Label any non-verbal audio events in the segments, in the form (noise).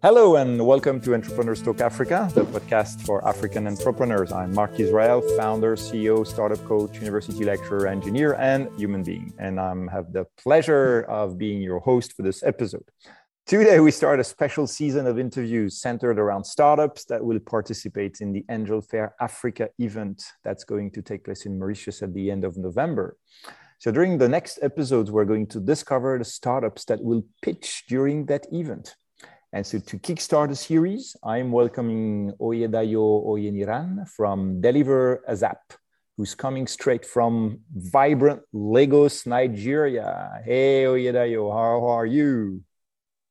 Hello and welcome to Entrepreneurs Talk Africa, the podcast for African entrepreneurs. I'm Mark Israel, founder, CEO, startup coach, university lecturer, engineer, and human being. And I have the pleasure of being your host for this episode. Today, we start a special season of interviews centered around startups that will participate in the Angel Fair Africa event that's going to take place in Mauritius at the end of November. So, during the next episodes, we're going to discover the startups that will pitch during that event. And so to kickstart the series, I'm welcoming Oyedayo Oyeniran from Deliver ASAP, who's coming straight from vibrant Lagos, Nigeria. Hey, Oyedayo, how are you?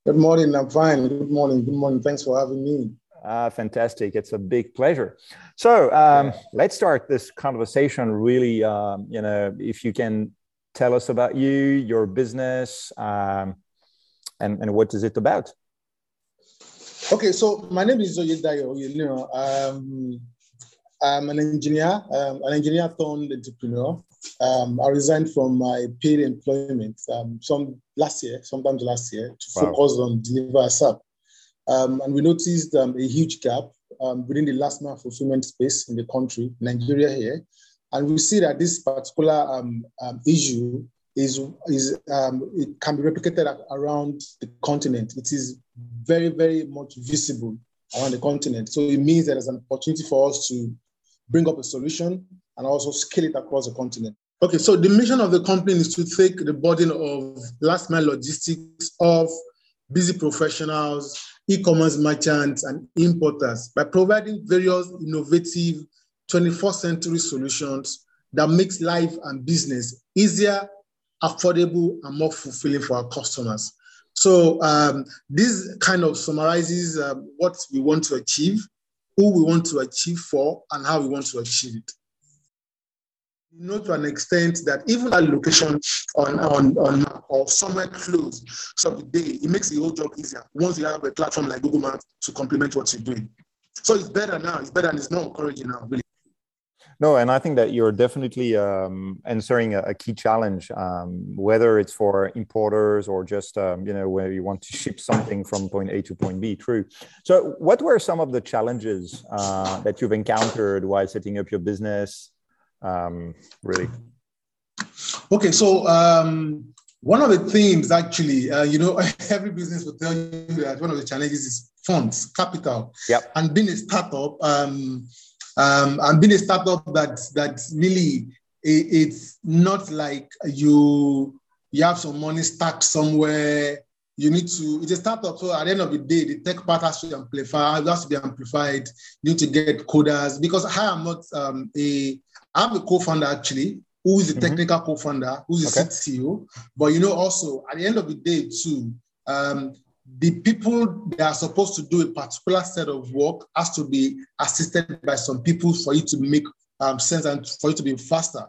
Good morning, I'm fine. Good morning, good morning. Thanks for having me. Ah, fantastic. It's a big pleasure. So um, let's start this conversation really, um, you know, if you can tell us about you, your business, um, and, and what is it about? Okay, so my name is Oyedayo Oyelino. Um, I'm an engineer, um, an engineer turned entrepreneur. Um, I resigned from my paid employment um, some last year, sometimes last year, to wow. focus on deliver ASAP. Um, and we noticed um, a huge gap um, within the last mile fulfillment space in the country, Nigeria here. And we see that this particular um, um, issue is, is um, it can be replicated around the continent. It is very, very much visible around the continent. So it means that there's an opportunity for us to bring up a solution and also scale it across the continent. Okay, so the mission of the company is to take the burden of last mile logistics of busy professionals, e-commerce merchants, and importers by providing various innovative 21st century solutions that makes life and business easier affordable and more fulfilling for our customers. So um, this kind of summarizes um, what we want to achieve, who we want to achieve for, and how we want to achieve it. You know to an extent that even a location on, on, on or somewhere close so the day, it makes the whole job easier once you have a platform like Google Maps to complement what you're doing. So it's better now, it's better and it's more encouraging now, really. No, and I think that you're definitely um, answering a, a, key challenge, um, whether it's for importers or just um, you know where you want to ship something from point A to point B. True. So, what were some of the challenges uh, that you've encountered while setting up your business? Um, really. Okay, so um, one of the themes actually, uh, you know, (laughs) every business will tell you that one of the challenges is funds, capital, yep. and being a startup. Um, and being a startup that that really it, it's not like you you have some money stacked somewhere. You need to, it's a startup. So at the end of the day, the tech part has to amplify, it has to be amplified. You need to get coders because I am not um, a, I'm a co-founder actually, who is the mm-hmm. technical co-founder, who's the okay. CTO. But you know, also at the end of the day, too, um, the people that are supposed to do a particular set of work has to be assisted by some people for it to make um, sense and for it to be faster.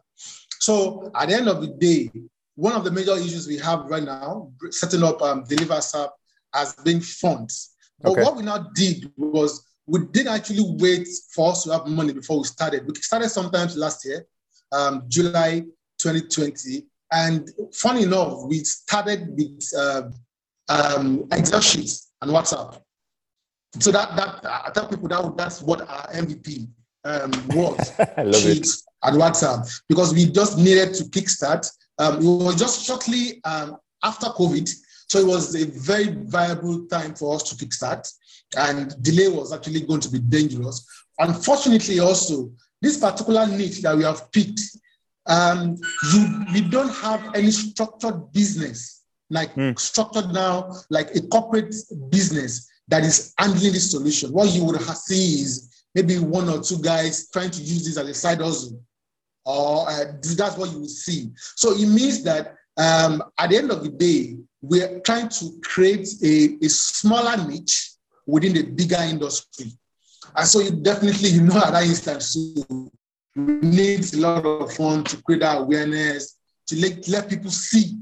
So at the end of the day, one of the major issues we have right now, setting up um, Deliver ASAP, has been funds. But okay. what we now did was we didn't actually wait for us to have money before we started. We started sometimes last year, um, July 2020. And funny enough, we started with uh, um, Excel sheets and WhatsApp. So that that I tell people that that's what our MVP um, was. (laughs) Love it. And WhatsApp because we just needed to kickstart. Um, it was just shortly um, after COVID, so it was a very viable time for us to kickstart. And delay was actually going to be dangerous. Unfortunately, also this particular niche that we have picked, um, you we don't have any structured business like mm. structured now like a corporate business that is handling this solution. What you would see is maybe one or two guys trying to use this as a side hustle, or uh, that's what you will see. So it means that um, at the end of the day, we're trying to create a, a smaller niche within the bigger industry. And so you definitely, you know, at that instance, so need a lot of fun to create that awareness, to let, let people see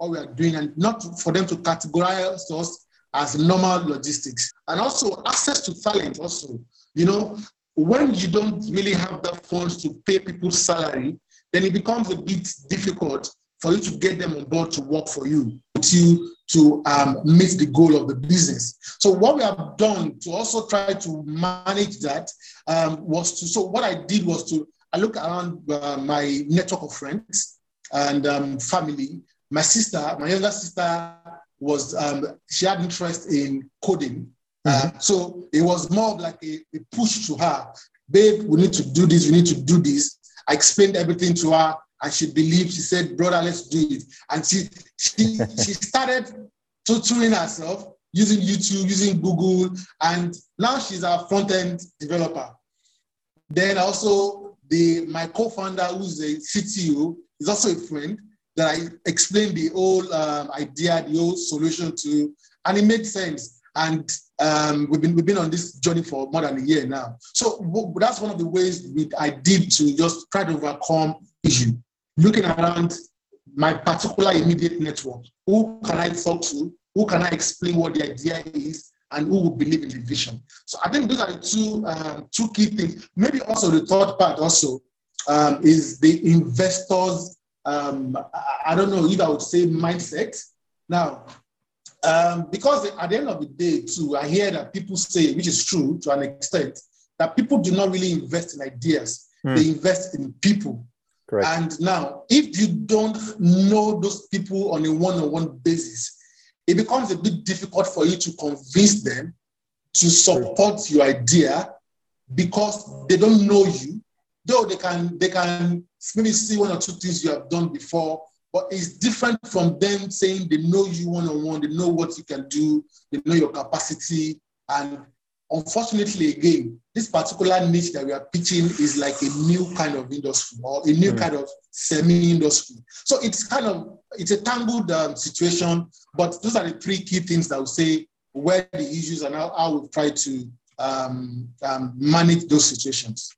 what we are doing and not for them to categorize us as normal logistics. And also access to talent also. You know, when you don't really have the funds to pay people's salary, then it becomes a bit difficult for you to get them on board to work for you. you to um, meet the goal of the business. So what we have done to also try to manage that um, was to, so what I did was to, I look around uh, my network of friends and um, family. My sister, my younger sister was, um, she had interest in coding. Uh, mm-hmm. so it was more like a, a push to her. Babe, we need to do this, we need to do this. I explained everything to her and she believed. She said, "Brother, let's do it." And she she (laughs) she started tutoring herself using YouTube, using Google, and now she's a front end developer. Then also the my co-founder, who's a CTO, is also a friend that I explained the whole um, idea, the whole solution to, and it made sense. And um, we've been we've been on this journey for more than a year now. So that's one of the ways we, I did to just try to overcome issue looking around my particular immediate network. Who can I talk to? Who can I explain what the idea is? And who will believe in the vision? So I think those are the two um, two key things. Maybe also the third part also um, is the investors. Um, I, I don't know if I would say mindset. Now, um, because at the end of the day, too, I hear that people say, which is true to an extent, that people do not really invest in ideas; hmm. they invest in people. Correct. And now, if you don't know those people on a one-on-one basis, it becomes a bit difficult for you to convince them to support your idea because they don't know you. Though they can, they can maybe see one or two things you have done before, but it's different from them saying they know you one-on-one, they know what you can do, they know your capacity, and unfortunately, again, this particular niche that we are pitching is like a new kind of industry or a new mm. kind of semi-industry. So it's kind of it's a tangled um, situation. But those are the three key things that will say where the issues and how, how we try to um, um, manage those situations.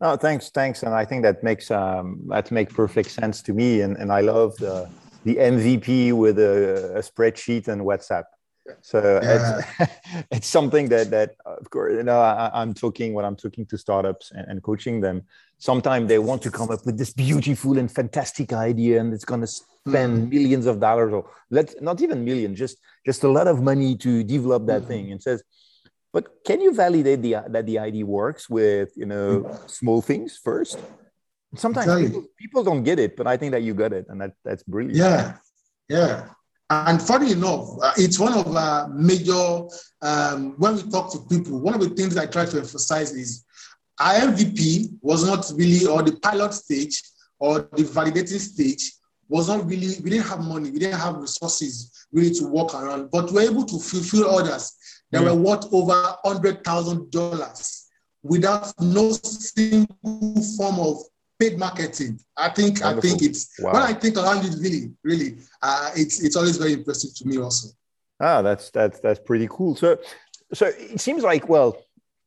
Oh, thanks, thanks, and I think that makes um, that makes perfect sense to me. And and I love the the MVP with a, a spreadsheet and WhatsApp so yeah. it's, (laughs) it's something that that of course you know I, am talking when I'm talking to startups and, and, coaching them. Sometimes they want to come up with this beautiful and fantastic idea, and it's going to spend mm. millions of dollars, or let's not even millions, just just a lot of money to develop that mm. thing. And says, but can you validate the that the ID works with you know small things first? Sometimes people, people don't get it, but I think that you got it, and that that's brilliant. Yeah, yeah. And funny enough, uh, it's one of our major, um, when we talk to people, one of the things I try to emphasize is our MVP was not really, or the pilot stage or the validating stage was not really, we didn't have money, we didn't have resources really to walk around, but we were able to fulfill orders that were worth over $100,000 without no single form of paid marketing. I think Wonderful. I think it's wow. when I think around it really, really, uh, it's it's always very impressive to me also. Ah, that's that's that's pretty cool. So so it seems like well,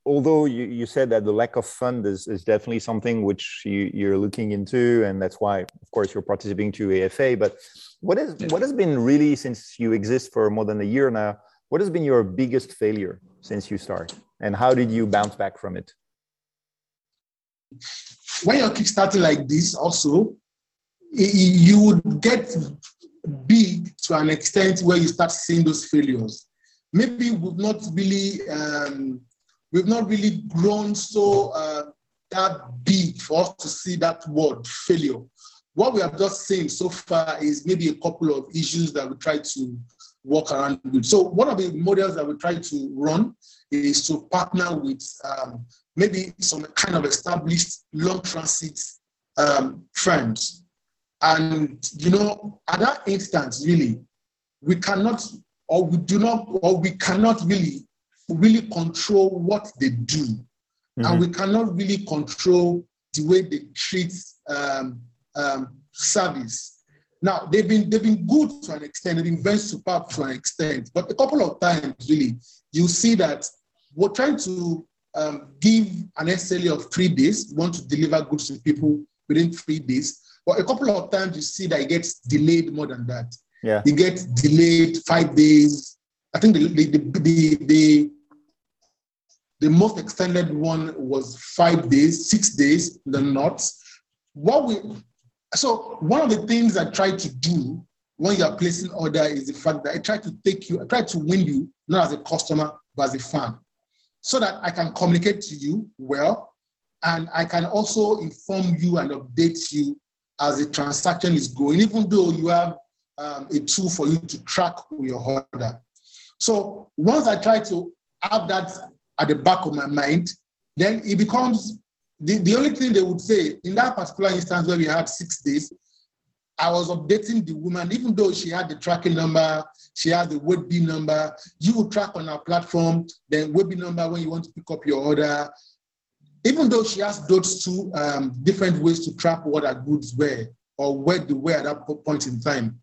although you, you said that the lack of fund is, is definitely something which you, you're looking into, and that's why of course you're participating to AFA. But what is what has been really since you exist for more than a year now? What has been your biggest failure since you start, and how did you bounce back from it? when you're kickstarting like this, also, you would get big to an extent where you start seeing those failures. Maybe we've not really um, we've not really grown so uh, that big for us to see that word failure. What we have just seen so far is maybe a couple of issues that we try to work around with. So one of the models that we try to run is to partner with um, maybe some kind of established long transit um, firms. And, you know, at that instance, really, we cannot, or we do not, or we cannot really, really control what they do. Mm-hmm. And we cannot really control the way they treat um, um, service. Now they've been they've been good to an extent, they've been very superb to an extent, but a couple of times really you see that we're trying to um, give an SLA of three days, We want to deliver goods to people within three days. But a couple of times you see that it gets delayed more than that. Yeah. It gets delayed five days. I think the, the, the, the, the most extended one was five days, six days, the knots. What we so one of the things I try to do when you are placing order is the fact that I try to take you, I try to win you, not as a customer, but as a fan, so that I can communicate to you well, and I can also inform you and update you as the transaction is going, even though you have um, a tool for you to track your order. So once I try to have that at the back of my mind, then it becomes the, the only thing they would say in that particular instance where we had six days, I was updating the woman, even though she had the tracking number, she had the waybill number. You would track on our platform, then waybill number when you want to pick up your order. Even though she has those two um, different ways to track what her goods were or where they were at that point in time,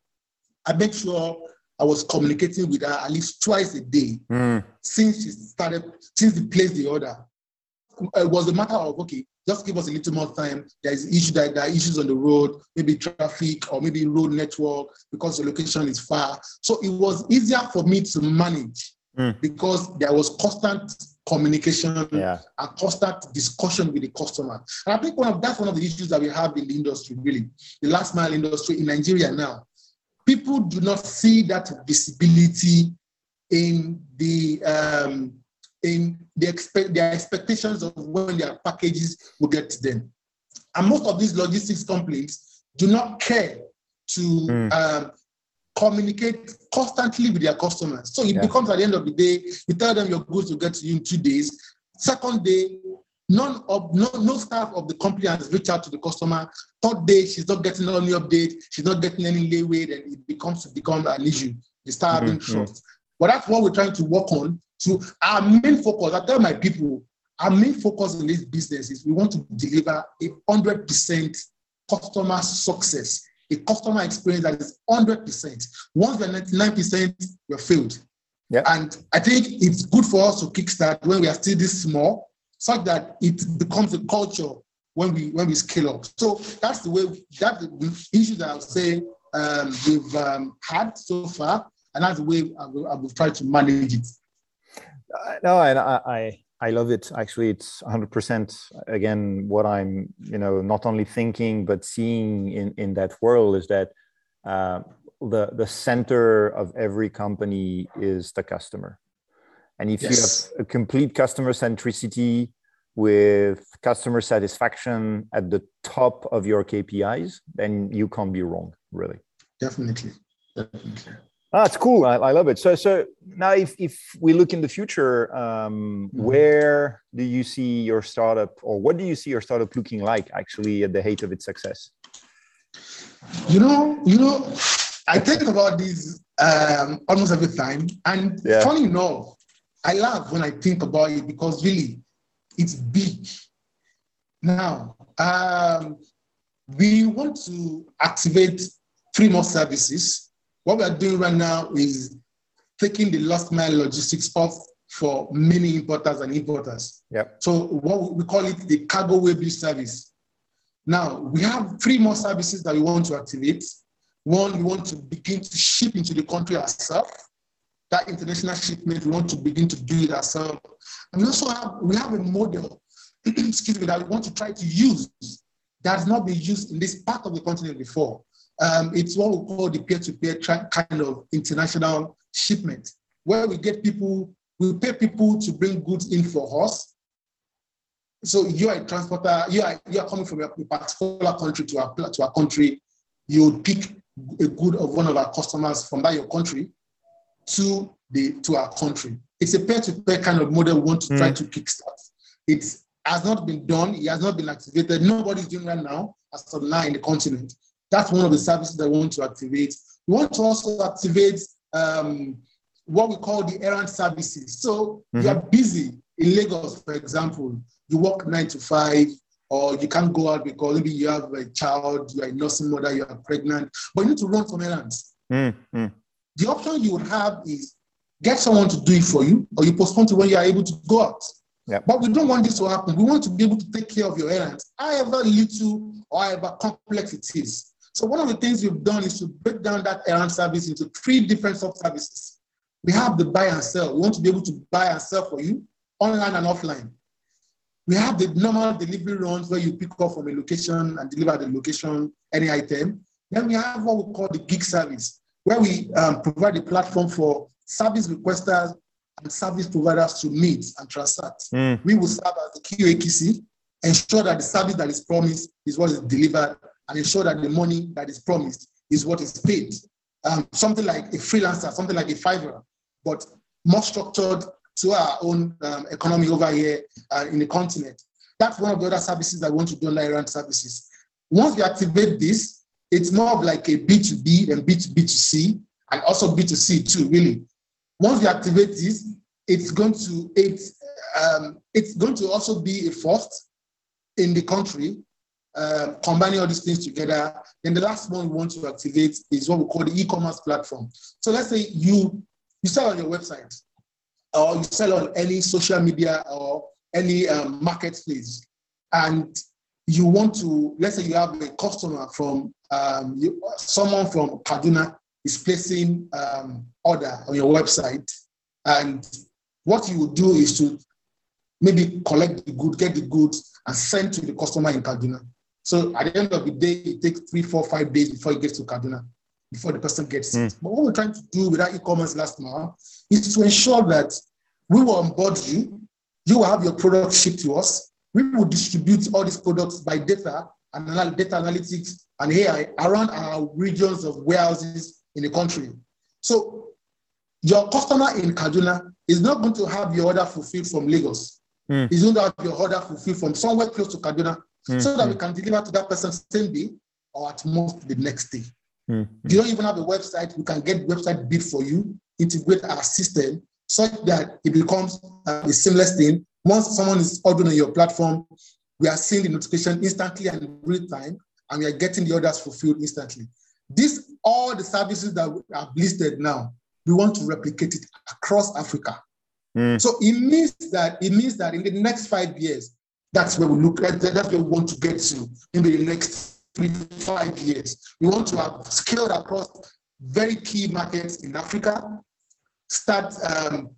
I make sure I was communicating with her at least twice a day mm. since she started, since they placed the order. It was a matter of okay, just give us a little more time. There is issue that there are issues on the road, maybe traffic or maybe road network because the location is far. So it was easier for me to manage mm. because there was constant communication yeah. and constant discussion with the customer. And I think one of that's one of the issues that we have in the industry, really, the last mile industry in Nigeria now. People do not see that visibility in the um, in the expect their expectations of when their packages will get to them. And most of these logistics companies do not care to mm. um, communicate constantly with their customers. So it yeah. becomes at the end of the day, you tell them your goods will get to you in two days. Second day, none of no, no staff of the company has reached out to the customer. Third day, she's not getting any update, she's not getting any leeway, then it becomes to become an issue. They start having mm-hmm. trust. But that's what we're trying to work on so our main focus, I tell my people, our main focus in this business is we want to deliver a hundred percent customer success, a customer experience that is hundred percent. Once we're ninety-nine percent, we're failed. Yeah. And I think it's good for us to kickstart when we are still this small, such that it becomes a culture when we when we scale up. So that's the way that's the issue that I'll say um, we've um, had so far, and that's the way I will, I will try to manage it. No, and I, I I love it. Actually, it's 100% again what I'm, you know, not only thinking but seeing in in that world is that uh, the the center of every company is the customer, and if yes. you have a complete customer centricity with customer satisfaction at the top of your KPIs, then you can't be wrong, really. Definitely, definitely. Ah, it's cool. I, I, love it. So, so now, if if we look in the future, um, mm-hmm. where do you see your startup, or what do you see your startup looking like actually at the height of its success? You know, you know, I think about this um, almost every time, and yeah. funny enough, I laugh when I think about it because really, it's big. Now, um, we want to activate three more services what we are doing right now is taking the last mile logistics off for many importers and importers. Yep. So what we call it the cargo web service. Now we have three more services that we want to activate. One, we want to begin to ship into the country ourselves. That international shipment, we want to begin to do it ourselves. And we also have we have a model, (clears throat) excuse me, that we want to try to use that has not been used in this part of the continent before. Um, it's what we call the peer-to-peer kind of international shipment, where we get people, we pay people to bring goods in for us. So you are a transporter, you are, you are coming from a particular country to our, to a country, you pick a good of one of our customers from that your country to the to our country. It's a peer-to-peer kind of model we want to mm. try to kickstart. It has not been done, it has not been activated. Nobody's doing right now as of now in the continent. That's one of the services that we want to activate. We want to also activate um, what we call the errand services. So mm-hmm. you are busy in Lagos, for example, you work nine to five, or you can't go out because maybe you have a child, you are a nursing mother, you are pregnant, but you need to run some errands. Mm-hmm. The option you would have is get someone to do it for you, or you postpone to when you are able to go out. Yep. But we don't want this to happen. We want to be able to take care of your errands, however little or however complex it is. So one of the things we've done is to break down that errand service into three different sub-services. We have the buy and sell. We want to be able to buy and sell for you online and offline. We have the normal delivery runs where you pick up from a location and deliver the location, any item. Then we have what we call the gig service. where we um, provide a platform for service requesters and service providers to meet and transact. Mm. We will serve as the QAQC, ensure that the service that is promised is what is delivered, and ensure that the money that is promised is what is paid. Um, something like a freelancer, something like a Fiverr, but more structured to our own um, economy over here uh, in the continent. That's one of the other services that we want to do online around services. Once we activate this, it's more of like a B2B and B2B2C, and also B2C too, really. Once we activate this, it's going to it's um, it's going to also be a first in the country, uh, combining all these things together. Then the last one we want to activate is what we call the e-commerce platform. So let's say you you sell on your website, or you sell on any social media or any um, marketplace, and you want to let's say you have a customer from um, you, someone from Kaduna is placing um, order on your website, and what you would do is to maybe collect the good, get the goods, and send to the customer in Kaduna. So at the end of the day, it takes three, four, five days before it gets to Kaduna, before the person gets mm. it. But what we're trying to do with that e-commerce last mile is to ensure that we will onboard you, you will have your product shipped to us, we will distribute all these products by data and data analytics and AI around our regions of warehouses in the country. So your customer in Kaduna is not going to have your order fulfilled from Lagos. Mm. He's going to have your order fulfilled from somewhere close to Kaduna mm. so that we can deliver to that person same day or at most the next day. Mm. If you don't even have a website, we can get website built for you, integrate our system such that it becomes a seamless thing. Once someone is ordering on your platform, we are seeing the notification instantly and in real time, and we are getting the orders fulfilled instantly. This, all the services that are listed now, we want to replicate it across Africa. Mm. So it means that it means that in the next five years, that's where we look at. That's where we want to get to in the next three to five years. We want to have scaled across very key markets in Africa, start um,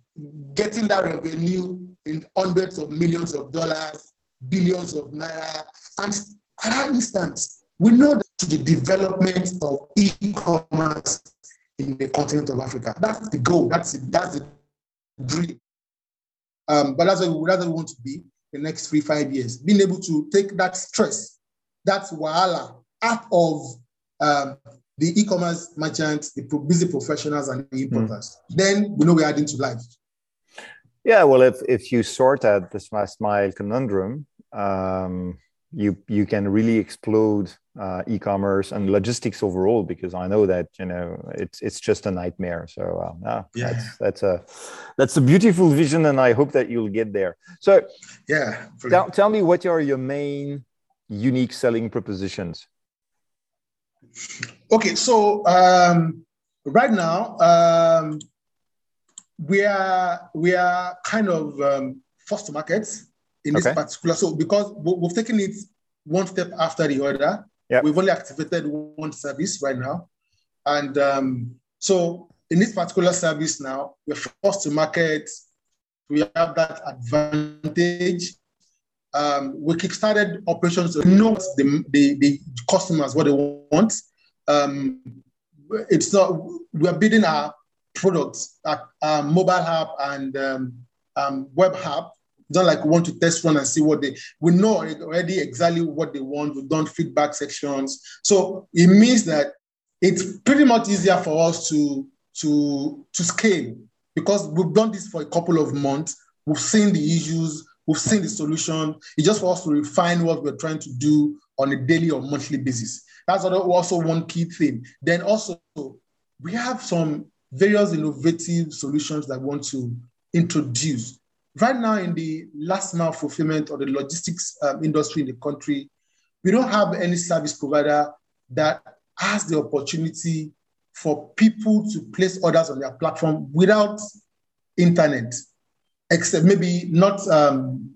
getting that revenue in hundreds of millions of dollars, billions of naira. And at that instance, we know that to the development of e-commerce in the continent of Africa. That's the goal. That's it. That's the dream. Um, but that's what, that's what we want to be the next three, five years. Being able to take that stress, that wahala out of um, the e-commerce merchants, the busy professionals, and the importers. Mm. Then we know we're adding to life. Yeah, well, if if you sort out this last mile conundrum, um, you you can really explode uh, e-commerce and logistics overall because I know that you know it's it's just a nightmare. So uh, yeah, that's that's a that's a beautiful vision, and I hope that you'll get there. So yeah, tell, tell me what are your main unique selling propositions. Okay, so um, right now um, we are we are kind of um, first to market in this okay. particular. So because we've taken it one step after the other, yep. we've only activated one service right now, and um, so in this particular service now, we're first to market. We have that advantage. Um, we kickstarted operations to know the, the, the customers what they want. Um, it's not we are building our products, our, our mobile app and um, um web app not like want to test one and see what they we know already exactly what they want. We've done feedback sections. So it means that it's pretty much easier for us to to to scale because we've done this for a couple of months. We've seen the issues, we've seen the solution. It's just for us to refine what we're trying to do on a daily or monthly basis. That's also one key thing. Then also we have some various innovative solutions that want to introduce right now in the last mile fulfillment or the logistics um, industry in the country, we don't have any service provider that has the opportunity for people to place orders on their platform without internet, except maybe not um,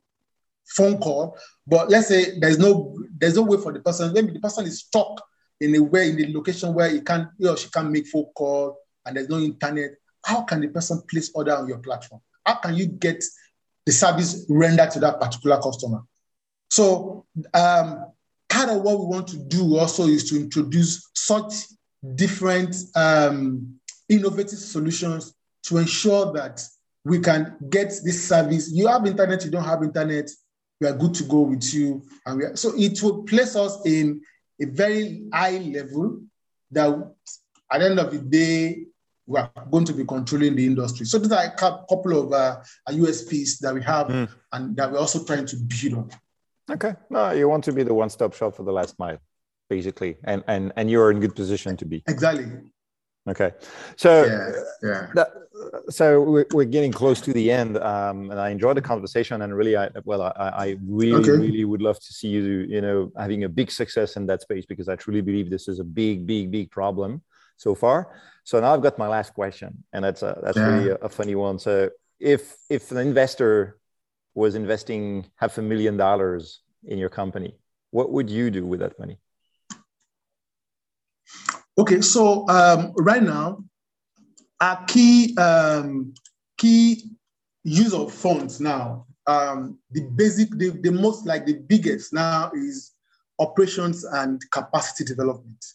phone call. But let's say there's no there's no way for the person. Maybe the person is stuck in a way in the location where he can he or she can't make phone call and there's no internet. How can the person place order on your platform? How can you get the service rendered to that particular customer. So um, part of what we want to do also is to introduce such different um, innovative solutions to ensure that we can get this service. You have internet, you don't have internet, we are good to go with you. And we are, so it will place us in a very high level that at the end of the day, we are going to be controlling the industry. So these are a couple of uh, USPs that we have mm. and that we're also trying to build on. Okay. No, you want to be the one-stop shop for the last mile, basically, and and and you're in good position to be. Exactly. Okay. So yeah, yeah. That, so we're, we're getting close to the end, um, and I enjoyed the conversation. And really, I well, I, I really, okay. really would love to see you, you know, having a big success in that space because I truly believe this is a big, big, big problem so far. So now I've got my last question, and that's a, that's yeah. really a, a funny one. So if if an investor was investing half a million dollars in your company, what would you do with that money? Okay, so um, right now, our key um, key use of funds now, um, the basic, the, the most like the biggest now is operations and capacity development.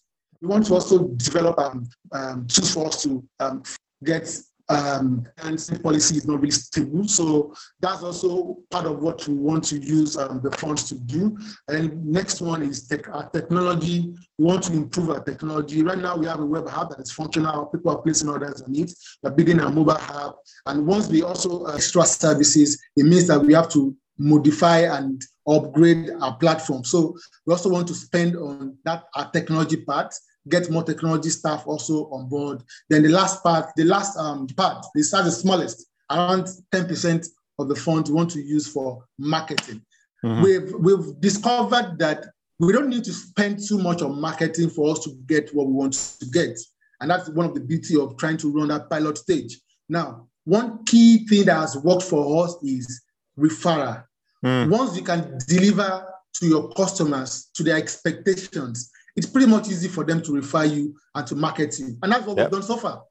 We want to also develop um, um, tools for us to um, get um, and policy is not really stable. So that's also part of what we want to use um, the funds to do. And next one is tech, our technology. We want to improve our technology. Right now, we have a web app that is functional. People are placing orders on it. We're building a mobile app. And once we also uh, extra services, it means that we have to modify and upgrade our platform. So we also want to spend on that our technology part get more technology staff also on board. Then the last part, the last um, part, this is the smallest, around 10% of the fund we want to use for marketing. Mm-hmm. We've, we've discovered that we don't need to spend too much on marketing for us to get what we want to get. And that's one of the beauty of trying to run that pilot stage. Now, one key thing that has worked for us is referral. Mm. Once you can deliver to your customers to their expectations, it's pretty much easy for them to refer you and to market you. And that's what yep. we've done so far.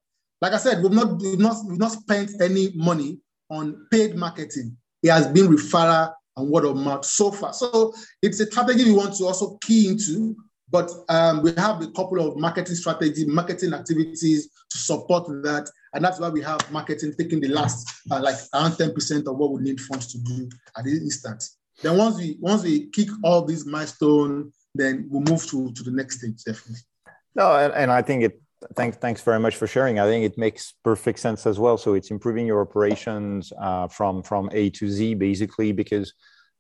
Like I said, we've not, we've not, we've not spent any money on paid marketing. It has been referral and word of mouth so far. So it's a strategy we want to also key into, but um, we have a couple of marketing strategy, marketing activities to support that. And that's why we have marketing taking the last, uh, like around 10% of what we need funds to do at this instant. Then once we once we kick all these milestones, then we'll move to, to the next stage, definitely. No, and, and I think it, thanks, thanks very much for sharing. I think it makes perfect sense as well. So it's improving your operations uh, from, from A to Z, basically, because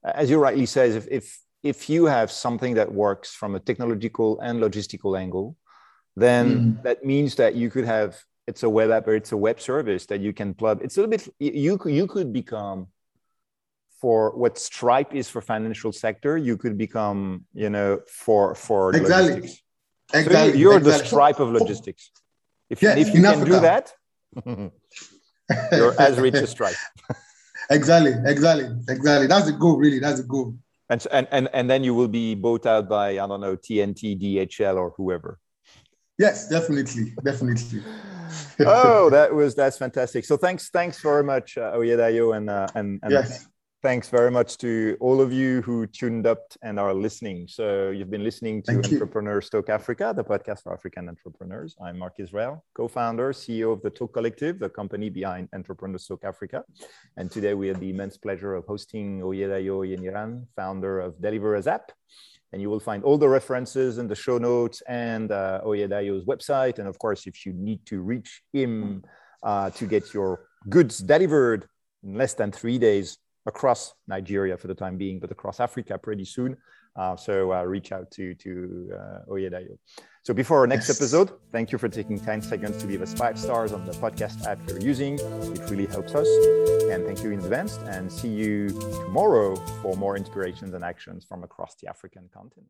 as you rightly says, if, if, if you have something that works from a technological and logistical angle, then mm. that means that you could have it's a web app or it's a web service that you can plug. It's a little bit you you could become for what Stripe is for financial sector, you could become, you know, for for exactly. logistics. Exactly. So you're exactly. the Stripe of logistics. If, yeah, if you can do that, (laughs) you're as rich as (laughs) Stripe. exactly, exactly, exactly. That's the goal, really. That's the goal. And, and and and then you will be bought out by I don't know TNT, DHL, or whoever. Yes, definitely, definitely. oh, (laughs) that was that's fantastic. So thanks, thanks very much, uh, Oyedayo, and uh, and, and yes thanks very much to all of you who tuned up and are listening. So you've been listening to Thank Entrepreneurs Talk Africa, the podcast for African entrepreneurs. I'm Mark Israel, co-founder, CEO of the Talk Collective, the company behind Entrepreneurs Talk Africa. And today we had the immense pleasure of hosting Oyedayo Oyeniran, founder of Deliver ASAP. And you will find all the references in the show notes and uh, Oyedayo's website. And of course, if you need to reach him uh, to get your goods delivered in less than three days, across Nigeria for the time being, but across Africa pretty soon. Uh, so uh, reach out to, to uh, Oyedayo. So before our next episode, thank you for taking 10 seconds to give us five stars on the podcast app you're using. It really helps us. And thank you in advance and see you tomorrow for more inspirations and actions from across the African continent.